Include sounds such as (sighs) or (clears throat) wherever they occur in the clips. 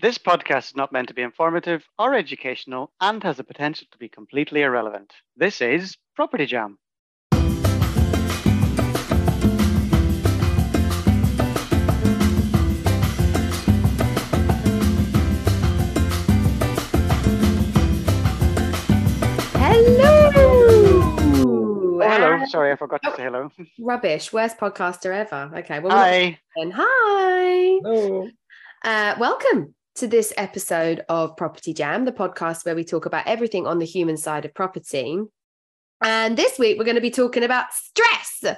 This podcast is not meant to be informative or educational and has the potential to be completely irrelevant. This is Property Jam. Hello. Oh, hello. Uh, Sorry, I forgot to oh. say hello. (laughs) Rubbish. Worst podcaster ever. Okay. Well, Hi. And hi. Hello. Uh, welcome to this episode of Property Jam, the podcast where we talk about everything on the human side of property. And this week we're going to be talking about stress,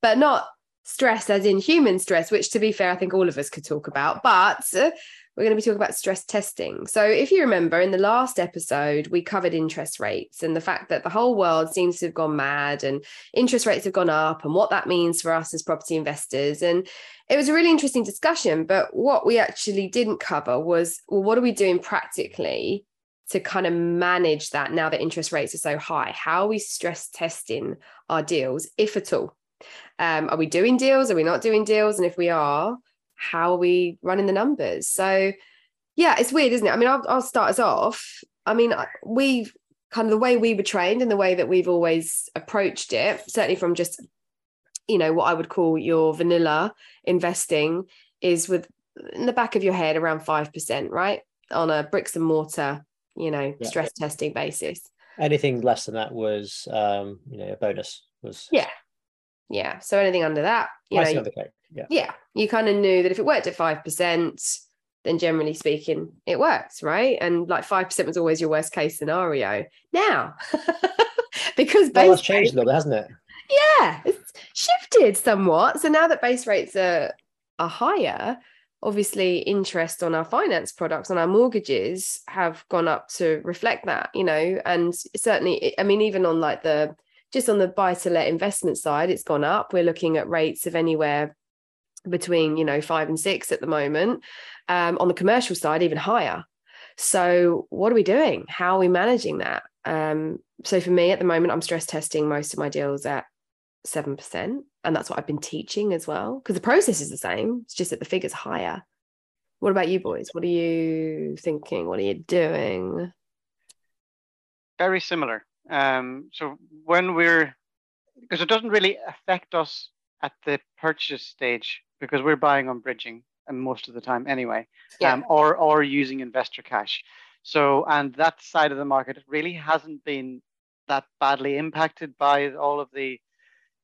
but not stress as in human stress, which to be fair, I think all of us could talk about. But we're going to be talking about stress testing. So, if you remember in the last episode, we covered interest rates and the fact that the whole world seems to have gone mad and interest rates have gone up and what that means for us as property investors. And it was a really interesting discussion. But what we actually didn't cover was well, what are we doing practically to kind of manage that now that interest rates are so high? How are we stress testing our deals, if at all? Um, are we doing deals? Are we not doing deals? And if we are, how are we running the numbers? So, yeah, it's weird, isn't it? I mean, I'll, I'll start us off. I mean, we've kind of the way we were trained and the way that we've always approached it, certainly from just, you know, what I would call your vanilla investing, is with in the back of your head around 5%, right? On a bricks and mortar, you know, Yeah. stress testing basis. Anything less than that was, um, you know, a bonus. Was Yeah. Yeah. So anything under that, you know, on the cake. Yeah. yeah, you kind of knew that if it worked at 5%, then generally speaking, it works, right? And like 5% was always your worst case scenario. Now, (laughs) because Well, that's changed a little bit, hasn't it? yeah, it's shifted somewhat. So now that base rates are, are higher, obviously interest on our finance products, on our mortgages have gone up to reflect that, you know, and certainly, I mean, even on like the, just on the buy to let investment side, it's gone up. We're looking at rates of anywhere between you know five and six at the moment. Um, on the commercial side even higher. So what are we doing? How are we managing that? Um, so for me at the moment i'm stress testing most of my deals at 7% and that's what i've been teaching as well because the process is the same it's just that the figures higher. What about you boys? What are you thinking? What are you doing? Very similar. Um, so when we're, because it doesn't really affect us at the purchase stage because we're buying on bridging and most of the time anyway, Yeah. um, or or using investor cash. So and that side of the market really hasn't been that badly impacted by all of the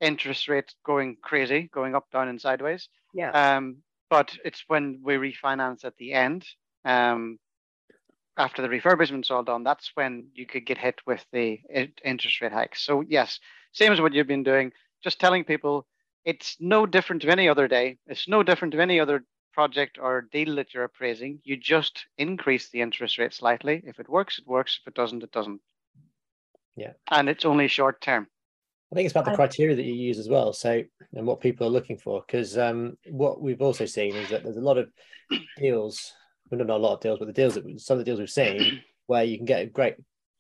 interest rates going crazy, going up, down, and sideways. yeah Um, but it's when we refinance at the end, um, after the refurbishment's all done, that's when you could get hit with the interest rate hikes. So yes, same as what you've been doing, just telling people it's no different to any other day. It's no different to any other project or deal that you're appraising. You just increase the interest rate slightly. If it works, it works. If it doesn't, it doesn't. Yeah. And it's only short term. I think it's about the criteria that you use as well. So, and what people are looking for. Because um, what we've also seen is that there's a lot of deals, well, not a lot of deals, but the deals that some of the deals we've seen (clears throat) where you can get a great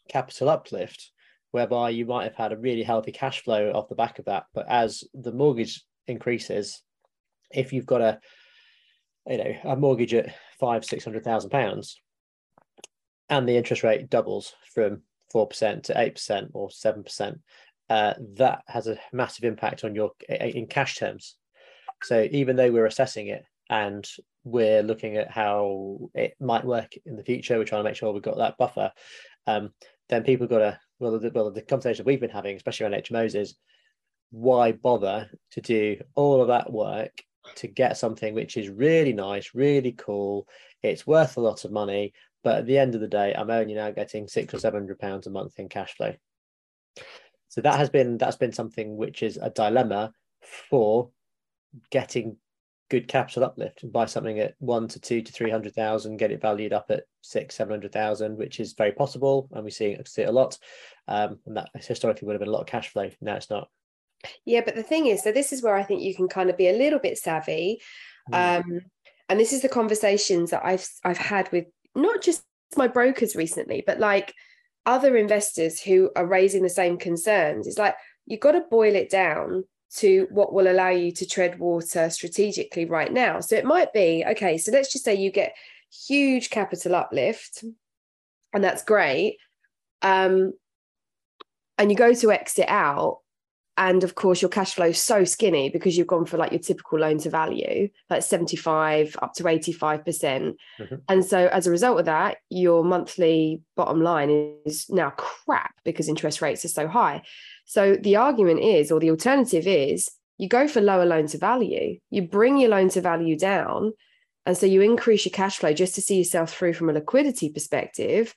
capital uplift, whereby you might have had a really healthy cash flow off the back of that. But as the mortgage increases, if you've got a, you know, a mortgage at five, six hundred thousand pounds, and the interest rate doubles from four percent to eight percent or seven percent, uh, that has a massive impact on your in cash terms. So even though we're assessing it and we're looking at how it might work in the future, we're trying to make sure we've got that buffer. Um, then people got to well, the, well, the conversation we've been having, especially around HMOs, is why bother to do all of that work to get something which is really nice, really cool. It's worth a lot of money, but at the end of the day, I'm only now getting six or seven hundred pounds a month in cash flow. So that has been that's been something which is a dilemma for getting good capital uplift and buy something at one to two to three hundred thousand, get it valued up at six, seven hundred thousand, which is very possible, and we see it, see it a lot. Um, and that historically would have been a lot of cash flow. Now it's not. Yeah, but the thing is, so this is where I think you can kind of be a little bit savvy. Mm. Um, and this is the conversations that I've I've had with not just my brokers recently, but like other investors who are raising the same concerns. It's like you've got to boil it down to what will allow you to tread water strategically right now. So it might be okay. So let's just say you get huge capital uplift, and that's great. Um, and you go to exit out, and of course your cash flow is so skinny because you've gone for like your typical loan to value like 75 up to 85%. Mm hmm and so as a result of that your monthly bottom line is now crap because interest rates are so high. So the argument is or the alternative is you go for lower loan to value you bring your loan to value down and so you increase your cash flow just to see yourself through from a liquidity perspective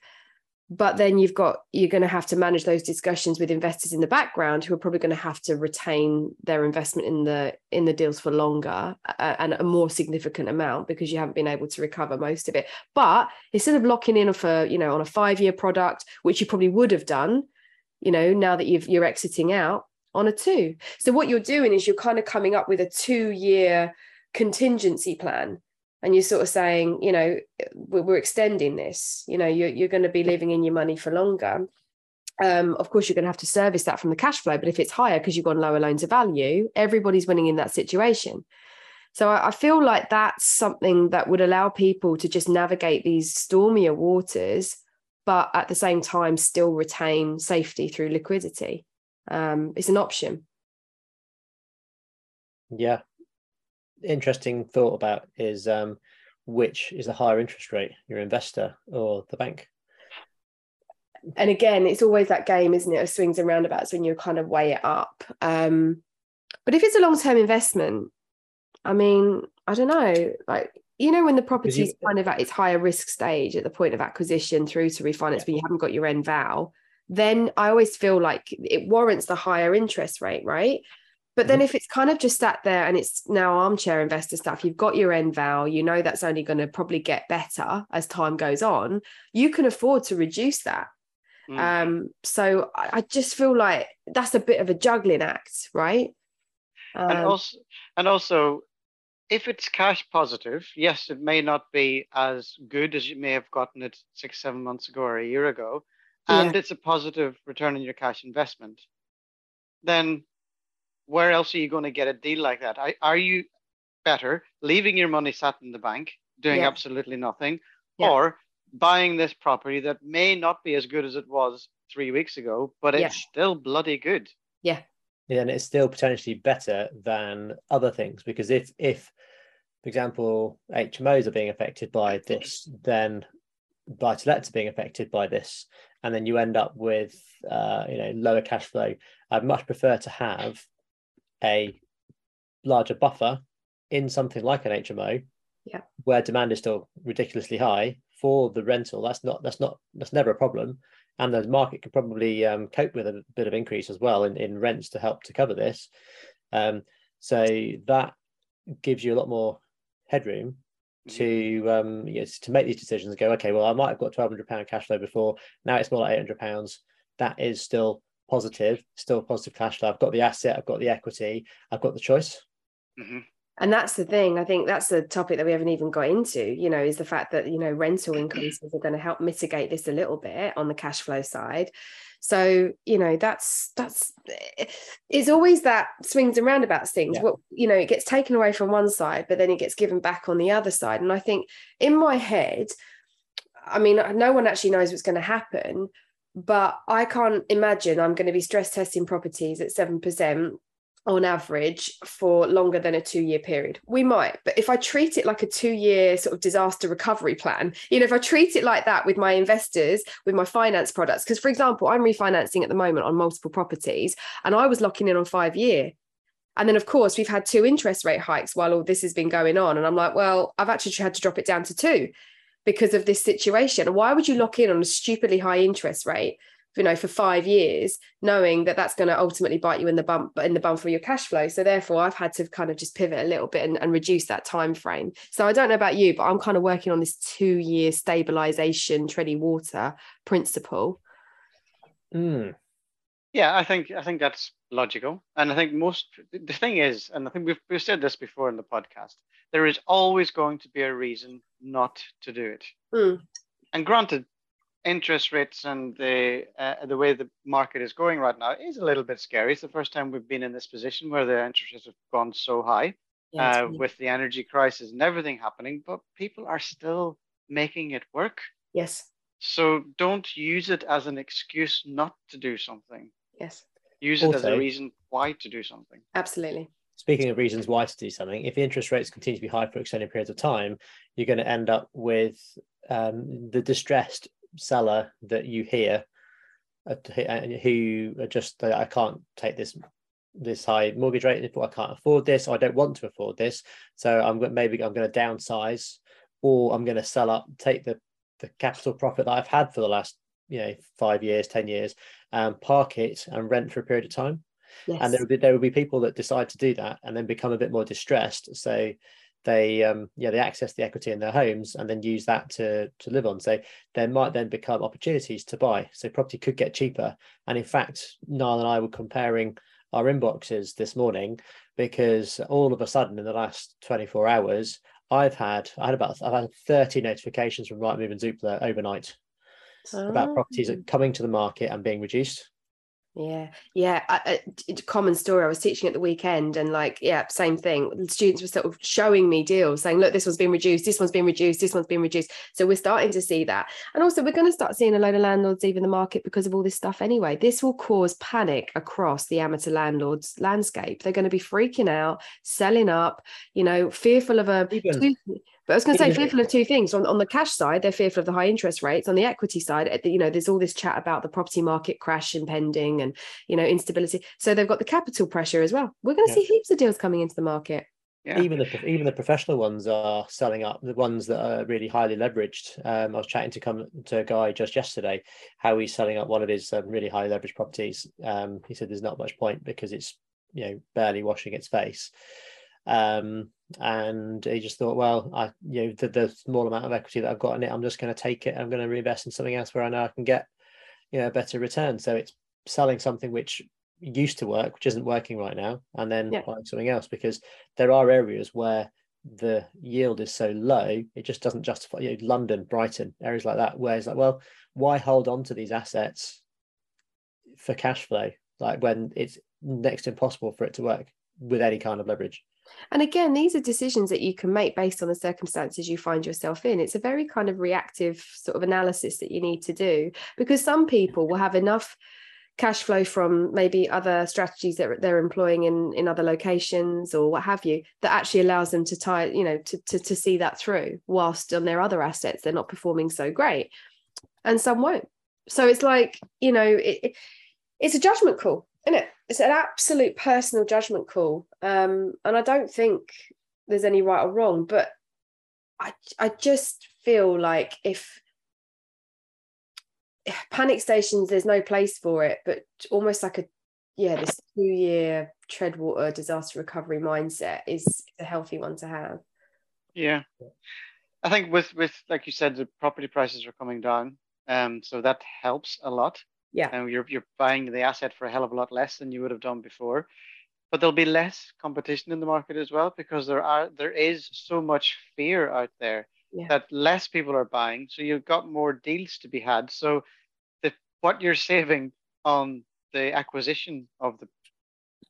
but then you've got you're going to have to manage those discussions with investors in the background who are probably going to have to retain their investment in the in the deals for longer uh, and a more significant amount because you haven't been able to recover most of it. But instead of locking in for you know on a five year product which you probably would have done you know now that you've you're exiting out on a two. So what you're doing is you're kind of coming up with a two year contingency plan and you're sort of saying, you know, we're extending this, you know, you're, you're going to be living in your money for longer. Um, of course, you're going to have to service that from the cash flow, but if it's higher because you've got lower loan to value, everybody's winning in that situation. So I, I feel like that's something that would allow people to just navigate these stormier waters, but at the same time still retain safety through liquidity. Um, it's an option. Yeah, interesting thought about is um, which is the higher interest rate, your investor or the bank? And again, it's always that game, isn't it, of swings and roundabouts when you kind of weigh it up. Um, but if it's a long term investment, I mean, I don't know, like you know when the property is kind of at its higher risk stage at the point of acquisition through to refinance yeah. but you haven't got your end val then i always feel like it warrants the higher interest rate right but then mm-hmm. if it's kind of just sat there and it's now armchair investor stuff, you've got your end val, you know that's only going to probably get better as time goes on, you can afford to reduce that. Mm. Um, so I, I, just feel like that's a bit of a juggling act, right? Um, and also and also if it's cash positive, yes, it may not be as good as you may have gotten it six, seven months ago or a year ago, and yeah. it's a positive return on your cash investment, then where else are you going to get a deal like that? Are you better leaving your money sat in the bank, doing yeah. absolutely nothing, yeah. or buying this property that may not be as good as it was three weeks ago, but it's yeah. still bloody good? Yeah. Yeah, and it's still potentially better than other things because if if for example HMOs are being affected by this, then buy to lets are being affected by this, and then you end up with uh, you know lower cash flow. I'd much prefer to have a larger buffer in something like an HMO, yeah, where demand is still ridiculously high for the rental. That's not that's not that's never a problem, and the market can probably um, cope with a bit of increase as well in, in rents to help to cover this. Um, so that gives you a lot more headroom to um yes to make these decisions and go okay well i might have got 1200 pound cash flow before. Now it's more like 800 pounds. That is still positive, still positive cash flow. I've got the asset, I've got the equity, I've got the choice. Mm-hmm. And that's the thing. I think that's the topic that we haven't even got into, you know, is the fact that, you know, rental increases are going to help mitigate this a little bit on the cash flow side. So, you know, that's that's it's always that swings and roundabouts things. Yeah. What you know, it gets taken away from one side, but then it gets given back on the other side. And I think in my head, I mean, no one actually knows what's going to happen, but I can't imagine I'm going to be stress testing properties at 7% on average for longer than a two year period. We might, but if I treat it like a two year sort of disaster recovery plan, you know, if I treat it like that with my investors, with my finance products, because for example, I'm refinancing at the moment on multiple properties and I was locking in on five year. And then, of course, we've had two interest rate hikes while all this has been going on. And I'm like, well, I've actually had to drop it down to two because of this situation. Why would you lock in on a stupidly high interest rate, you know, for five years, knowing that that's going to ultimately bite you in the bump in the bum for your cash flow? So therefore, I've had to kind of just pivot a little bit and, and reduce that time frame. So I don't know about you, but I'm kind of working on this two year stabilization, treading water principle. Mm. Yeah, I think I think that's logical, and I think most the thing is, and I think we've we've said this before in the podcast. There is always going to be a reason not to do it. Mm. And granted, interest rates and the uh, the way the market is going right now is a little bit scary. It's the first time we've been in this position where the interest rates have gone so high, yeah, uh, with the energy crisis and everything happening. But people are still making it work. Yes. So don't use it as an excuse not to do something. Yes. Use it as a reason why to do something. Absolutely. Speaking of reasons why to do something, if interest rates continue to be high for extended periods of time, you're going to end up with um, the distressed seller that you hear, uh, who are just uh, I can't take this this high mortgage rate, I can't afford this, or I don't want to afford this, so I'm maybe I'm going to downsize, or I'm going to sell up, take the the capital profit that I've had for the last you know five years, ten years, and park it and rent for a period of time. Yes. and there will be there will be people that decide to do that and then become a bit more distressed. So they um yeah they access the equity in their homes and then use that to to live on. So there might then become opportunities to buy. So property could get cheaper. And in fact niall and i were comparing our inboxes this morning because all of a sudden in the last 24 hours i've had i had about i've had 30 notifications from rightmove and zoopla overnight about Ah. properties that coming to the market and being reduced Yeah, yeah. I, I, common story. I was teaching at the weekend, and like, yeah, same thing. The students were sort of showing me deals, saying, "Look, this one's been reduced. This one's been reduced. This one's been reduced." So we're starting to see that, and also we're going to start seeing a load of landlords leaving the market because of all this stuff. Anyway, this will cause panic across the amateur landlords landscape. They're going to be freaking out, selling up, you know, fearful of a. Even- But I was going to say, fearful of two things. On, on the cash side, they're fearful of the high interest rates. On the equity side, you know, there's all this chat about the property market crash impending and, you know, instability. So they've got the capital pressure as well. We're going to Yeah. see heaps of deals coming into the market. Yeah. even the even the professional ones are selling up the ones that are really highly leveraged um, i was chatting to come to a guy just yesterday how he's selling up one of his um, really high leveraged properties um, he said there's not much point because it's you know barely washing its face um, and he just thought well i you know the, the small amount of equity that i've got in it i'm just going to take it i'm going to reinvest in something else where i know i can get you know a better return so it's selling something which used to work, which isn't working right now, and then Yeah. buying something else because there are areas where the yield is so low, it just doesn't justify. You know, London, Brighton, areas like that, where it's like, well, why hold on to these assets for cash flow, like when it's next impossible for it to work with any kind of leverage? And again, these are decisions that you can make based on the circumstances you find yourself in. It's a very kind of reactive sort of analysis that you need to do because some people will have enough cash flow from maybe other strategies that they're employing in in other locations or what have you that actually allows them to tie you know to, to to see that through whilst on their other assets they're not performing so great and some won't so it's like you know it, it- it's a judgment call isn't it it's an absolute personal judgment call um and i don't think there's any right or wrong but i i just feel like if panic stations there's no place for it but almost like a yeah this two year treadwater disaster recovery mindset is a healthy one to have Yeah. I think with with like you said, the property prices are coming down. Um, so that helps a lot. Yeah. And you're you're buying the asset for a hell of a lot less than you would have done before. But there'll be less competition in the market as well because there are there is so much fear out there Yeah. that less people are buying. So you've got more deals to be had. So the what you're saving on the acquisition of the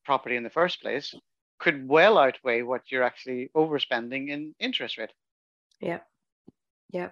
property in the first place could well outweigh what you're actually overspending in interest rate. Yeah. Yeah.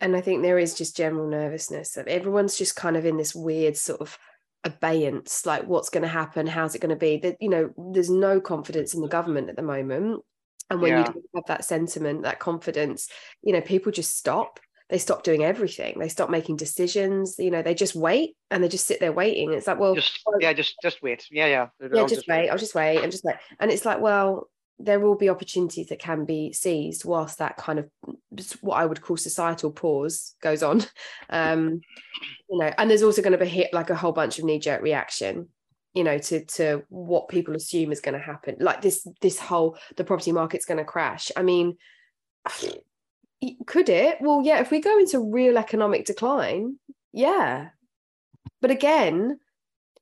And I think there is just general nervousness that everyone's just kind of in this weird sort of abeyance, like what's going to happen, how's it going to be? That you know, there's no confidence in the government at the moment. And when you don't have that sentiment, that confidence, you know, people just stop. They stop doing everything. They stop making decisions. You know, they just wait and they just sit there waiting. It's like, well, just yeah, just just wait. Yeah, yeah. Yeah, all just wait. I'll just wait and just wait. And it's like, well, there will be opportunities that can be seized whilst that kind of what I would call societal pause goes on. (laughs) Um, you know, and there's also going to be hit like a whole bunch of knee-jerk reaction, you know, to to what people assume is going to happen. Like this this whole the property market's going to crash. I mean, (sighs) could it? Well, yeah, if we go into real economic decline, yeah. But again,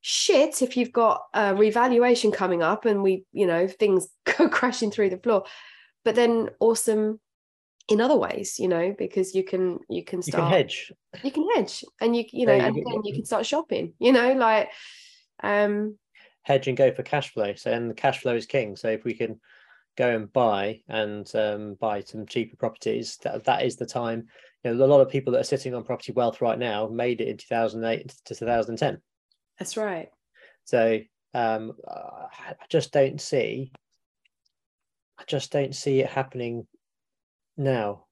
shit if you've got a revaluation coming up and we you know things (laughs) go crashing through the floor but then awesome in other ways you know because you can you can You start can hedge. you can hedge and you you know Yeah, you and then you can start shopping you know like um hedge and go for cash flow. So and the cash flow is king. So if we can go and buy and um, buy some cheaper properties, that, that is the time. You know, a lot of people that are sitting on property wealth right now made it in 2008 to 2010. That's right. So um, I just don't see, I just don't see it happening now.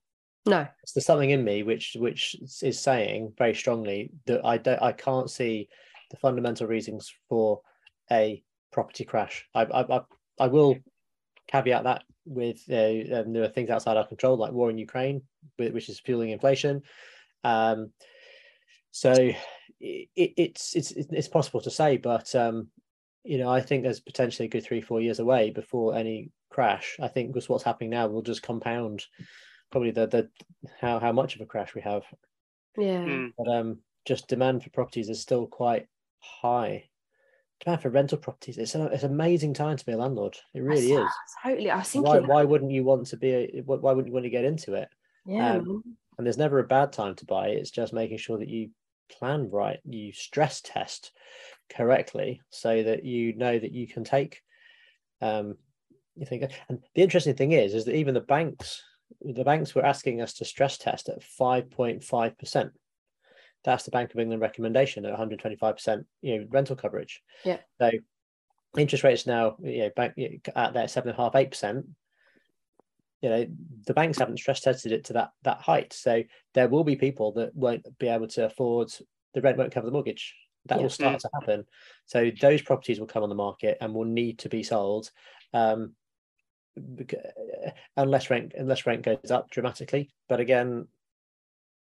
No, there's something in me which which is saying very strongly that I don't, I can't see the fundamental reasons for a property crash. I I I, I will caveat that with uh, um, there are things outside our control, like war in Ukraine, which is fueling inflation. Um, so it, it's it's it's possible to say, but um, you know, I think there's potentially a good three four years away before any crash. I think because what's happening now will just compound probably the the how how much of a crash we have. Yeah. Mm. But um, just demand for properties is still quite high Demand for rental properties. It's an it's an amazing time to be a landlord. It really is. Totally. I was thinking. Why, why wouldn't you want to be? A, why wouldn't you want to get into it? Yeah. Um, and there's never a bad time to buy. It's just making sure that you plan right, you stress test correctly, so that you know that you can take. Um, you think, and the interesting thing is, is that even the banks, the banks were asking us to stress test at five point five percent that's the Bank of England recommendation at 125% you know rental coverage. Yeah. So interest rates now you know bank at that seven and a half eight percent. You know the banks haven't stress tested it to that that height, so there will be people that won't be able to afford the rent won't cover the mortgage. That yeah. will start to happen. So those properties will come on the market and will need to be sold. Um, unless rent unless rent goes up dramatically. But again,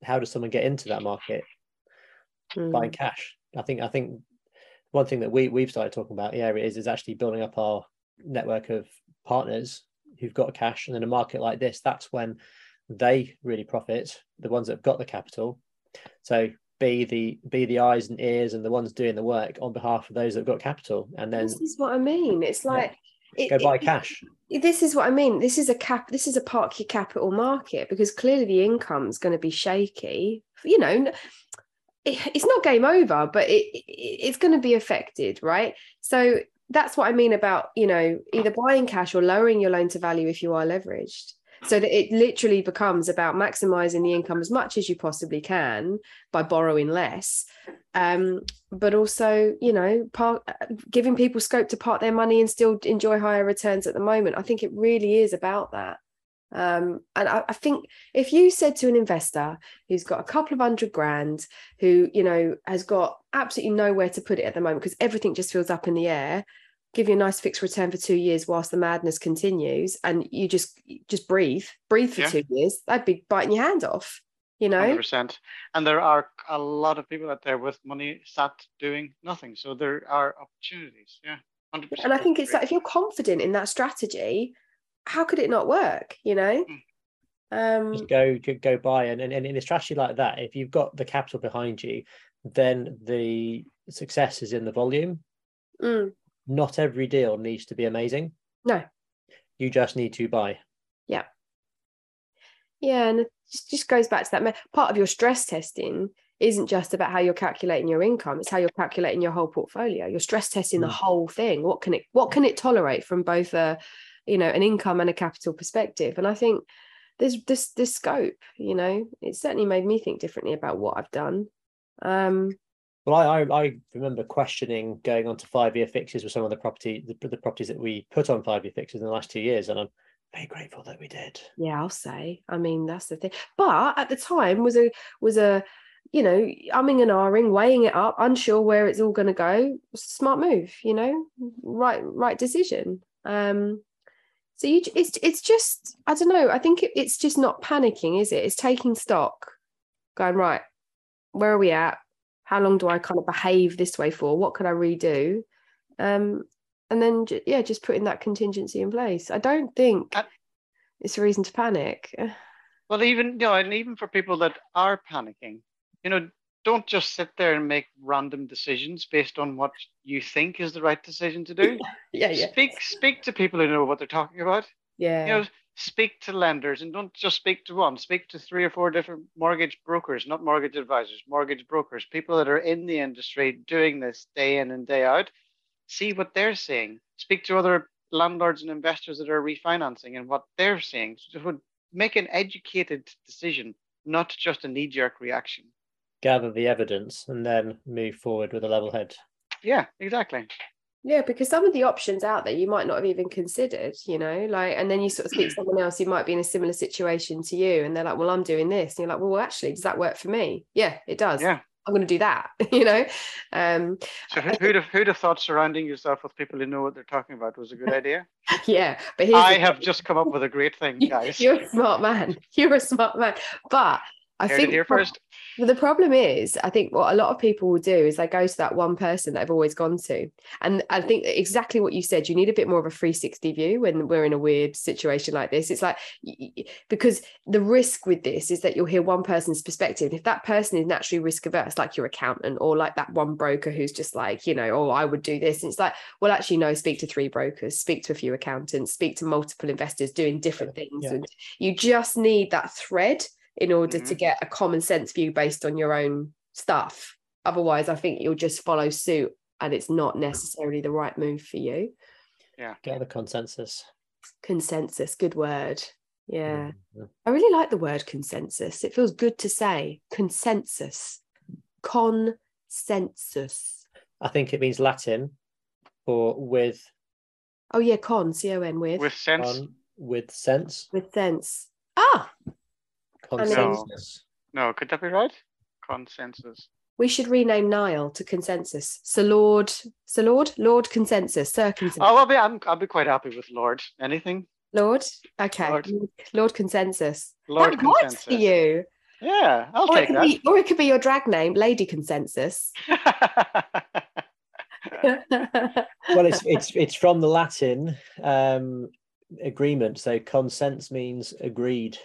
how does someone get into that market? mm. buying cash. I think I think one thing that we we've started talking about yeah is is actually building up our network of partners who've got cash and in a market like this that's when they really profit the ones that have got the capital. So be the be the eyes and ears and the ones doing the work on behalf of those that have got capital and then this is what i mean. It's like yeah, go it, buy cash. this is what i mean. This is a cap this is a park your capital market because clearly the income's going to be shaky. You know it's not game over, but it, it it's going to be affected, right? So that's what I mean about you know either buying cash or lowering your loan to value if you are leveraged. So that it literally becomes about maximizing the income as much as you possibly can by borrowing less. Um, but also you know part, giving people scope to part their money and still enjoy higher returns at the moment. I think it really is about that um, and I, I, think if you said to an investor who's got a couple of hundred grand, who you know has got absolutely nowhere to put it at the moment because everything just feels up in the air, give you a nice fixed return for two years whilst the madness continues, and you just just breathe, breathe for yeah. two years, I'd be biting your hand off. You know, 100%. And there are a lot of people out there with money sat doing nothing. So there are opportunities. Yeah. 100%. And I think it's like if you're confident in that strategy, how could it not work? You know. Hmm. Um, Just go go buy and, and, and in a strategy like that, if you've got the capital behind you, then the success is in the volume. Mm. Not every deal needs to be amazing. No. You just need to buy. Yeah. Yeah, and it just goes back to that part of your stress testing isn't just about how you're calculating your income it's how you're calculating your whole portfolio you're stress testing mm. the whole thing what can it what can it tolerate from both a you know an income and a capital perspective. And i think there's this this scope you know it certainly made me think differently about what i've done. Um well I, I, I remember questioning going on to five year fixes with some of the property the, the properties that we put on five year fixes in the last two years and i'm very grateful that we did. Yeah i'll say. I mean that's the thing. But at the time was a was a you know umming and ahhing weighing it up unsure where it's all going to go. Smart move you know right right decision. Um so you, it's it's just I don't know. I think it, it's just not panicking, is it? It's taking stock, going right. Where are we at? How long do I kind of behave this way for? What could I redo? Um, and then yeah, just putting that contingency in place. I don't think uh, it's a reason to panic. Well, even you know, and even for people that are panicking, you know, don't just sit there and make random decisions based on what you think is the right decision to do. (laughs) yeah, yeah. Speak speak to people who know what they're talking about. Yeah. You know, speak to lenders and don't just speak to one. Speak to three or four different mortgage brokers, not mortgage advisors, mortgage brokers, people that are in the industry doing this day in and day out. See what they're saying. Speak to other landlords and investors that are refinancing and what they're saying. So make an educated decision, not just a knee-jerk reaction. Gather the evidence and then move forward with a level head. Yeah, exactly. Yeah, because some of the options out there you might not have even considered, you know, like, and then you sort of speak to someone else who might be in a similar situation to you, and they're like, "Well, I'm doing this," and you're like, "Well, actually, does that work for me?" Yeah, it does. Yeah, I'm going to do that, (laughs) you know. Um, so who, who'd have who'd have thought surrounding yourself with people who know what they're talking about was a good idea? (laughs) yeah, but I have just come up with a great thing, (laughs) guys. You're a smart man. You're a smart man, but I Heard think it here first. Well, the problem is, I think what a lot of people will do is they go to that one person that they've always gone to. And I think exactly what you said, you need a bit more of a 360 view when we're in a weird situation like this. It's like, because the risk with this is that you'll hear one person's perspective. And if that person is naturally risk averse, like your accountant or like that one broker who's just like, you know, oh, I would do this. And it's like, well, actually, no, speak to three brokers, speak to a few accountants, speak to multiple investors doing different things. Yeah. And you just need that thread in order to Mhm. get a common sense view based on your own stuff. Otherwise, I think you'll just follow suit and it's not necessarily the right move for you. Yeah. Get the consensus. Consensus, good word. Yeah. I really like the word consensus. It feels good to say. Consensus. Consensus. I think it means Latin for with Oh, yeah, con, C O N, with. With sense. on with sense. with sense. Ah, Consensus. no, could that be right? Consensus. we should rename Nile to consensus. Sir Lord, Sir Lord, Lord consensus, Sir consensus. Oh, I'll be I'm, I'll be quite happy with Lord. Anything? Lord, okay, Lord. Lord, consensus. Lord that works consensus. for you. Yeah, I'll Or it, take could that. be, or it could be your drag name, Lady Consensus. (laughs) (laughs) Well, it's it's it's from the Latin um, agreement. So consents means agreed.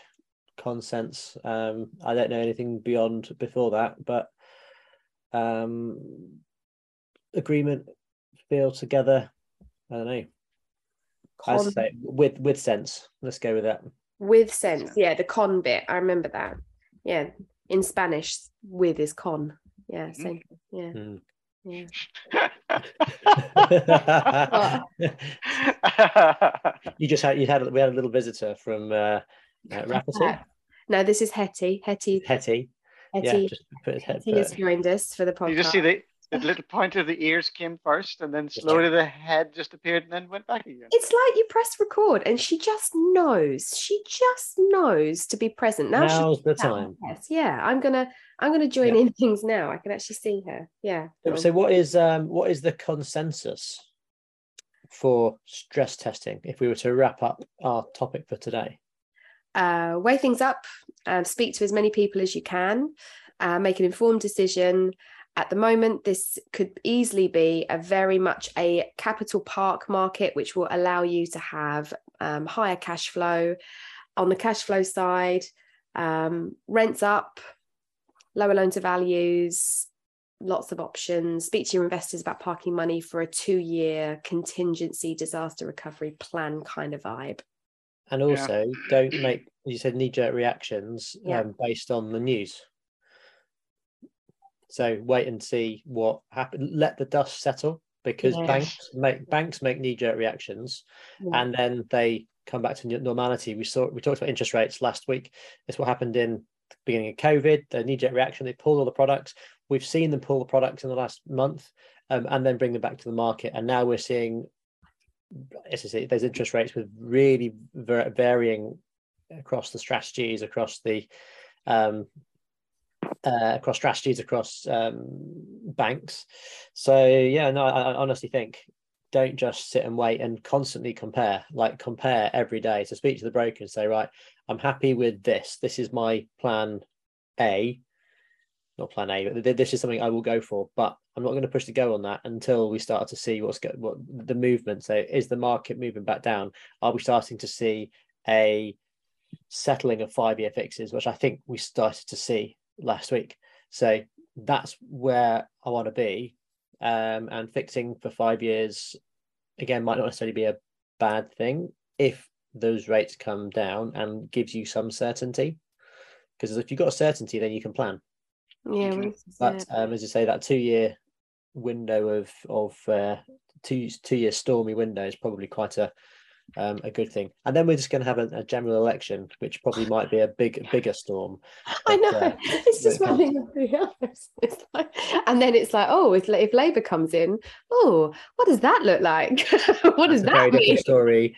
Consents. Um, I don't know anything beyond before that, but um, agreement feel together. I don't know. As I say, with with sense. Let's go with that. with sense. Yeah, the con bit. I remember that. Yeah. In Spanish, with is con. Yeah, Mhm. same. Yeah. Hmm. Yeah. (laughs) (laughs) (laughs) you just had you had we had a little visitor from uh, uh Rafferty, No, this is Hetty. Hetty. Hetty. Yeah, Hetty. just put his head. Hetty has joined us for the podcast. you just see the, the little point of the ears came first, and then slowly the head just appeared and then went back again. It's like you press record and she just knows. She just knows to be present. Now she Now's the time. Yes, yeah. I'm gonna I'm gonna join Yeah. in (laughs) things now. I can actually see her. Yeah. So, so what is um what is the consensus for stress testing if we were to wrap up our topic for today? Uh, weigh things up, uh, speak to as many people as you can, uh, make an informed decision. At the moment, this could easily be a very much a capital park market, which will allow you to have um, higher cash flow. On the cash flow side, um, rents up, lower loan to values, lots of options. Speak to your investors about parking money for a two year contingency disaster recovery plan kind of vibe. And Yeah. also don't (clears throat) make you said knee jerk reactions Yeah. um, based on the news. So wait and see what happens. Let the dust settle because Yes. banks make banks make knee jerk reactions Yeah. and then they come back to normality. We saw we talked about interest rates last week. It's what happened in the beginning of COVID. The knee jerk reaction. They pulled all the products. We've seen them pull the products in the last month um, and then bring them back to the market. And now we're seeing, as I say, there's interest rates with really var- varying across the strategies, across the um, uh, across strategies, across um, banks. So yeah, no, I, I honestly think don't just sit and wait and constantly compare. Like compare every day. So speak to the broker and say, right, I'm happy with this. This is my plan A. Not plan A, but th- this is something I will go for. But I'm not going to push the go on that until we start to see what's go- what the movement. So is the market moving back down? Are we starting to see a settling of five year fixes, which I think we started to see last week. So that's where I want to be. Um, and fixing for five years, again, might not necessarily be a bad thing if those rates come down and gives you some certainty. Because if you've got a certainty, then you can plan. Yeah, well, this is But um, as you say, that two year window of of uh, two two year stormy window is probably quite a um, a good thing. And then we're just going to have a, a, general election, which probably might be a big bigger storm. (laughs) I know uh, (laughs) it's just one thing after the other. (laughs) It's like, and then it's like, oh, if, if Labour comes in, oh, what does that look like? what does that very mean? different story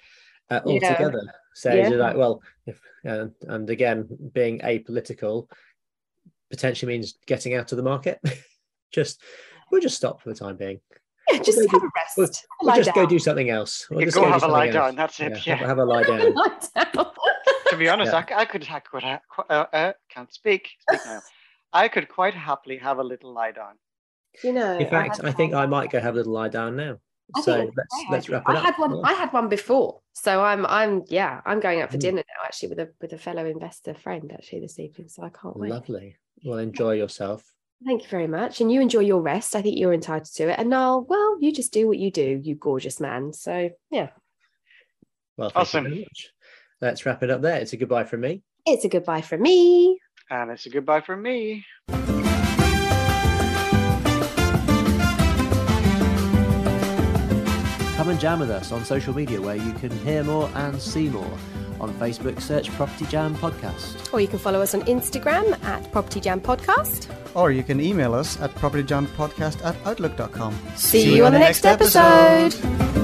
uh, altogether. Yeah. So yeah. you're like, well, if, uh, and again, being apolitical potentially means getting out of the market. just we'll just stop for the time being. Yeah, just we'll have do, a rest. We'll, we'll just down. go do something else. We'll just go, go have a lie down. That's it. Yeah, Have, have, a (laughs) lie down. to be honest, I, I, could, I could, uh, uh, can't speak. Speak now. I could quite happily have a little lie down. You know, in fact, I, I think I might go have a little lie down now. I so let's let's wrap it I up. had one. Yeah. I had one before, so I'm I'm yeah I'm going out for mm. dinner now actually with a with a fellow investor friend actually this evening. So I can't wait. Lovely. Well, enjoy yourself. Thank you very much, and you enjoy your rest. I think you're entitled to it. And now, well, you just do what you do, you gorgeous man. So yeah. Well, awesome. Let's wrap it up there. It's a goodbye from me. It's a goodbye from me. And it's a goodbye from me. Come and jam with us on social media where you can hear more and see more. On Facebook, search Property Jam Podcast. Or you can follow us on Instagram at Property Jam Podcast. Or you can email us at propertyjampodcast at outlook.com. See, see you, you on the next episode. episode.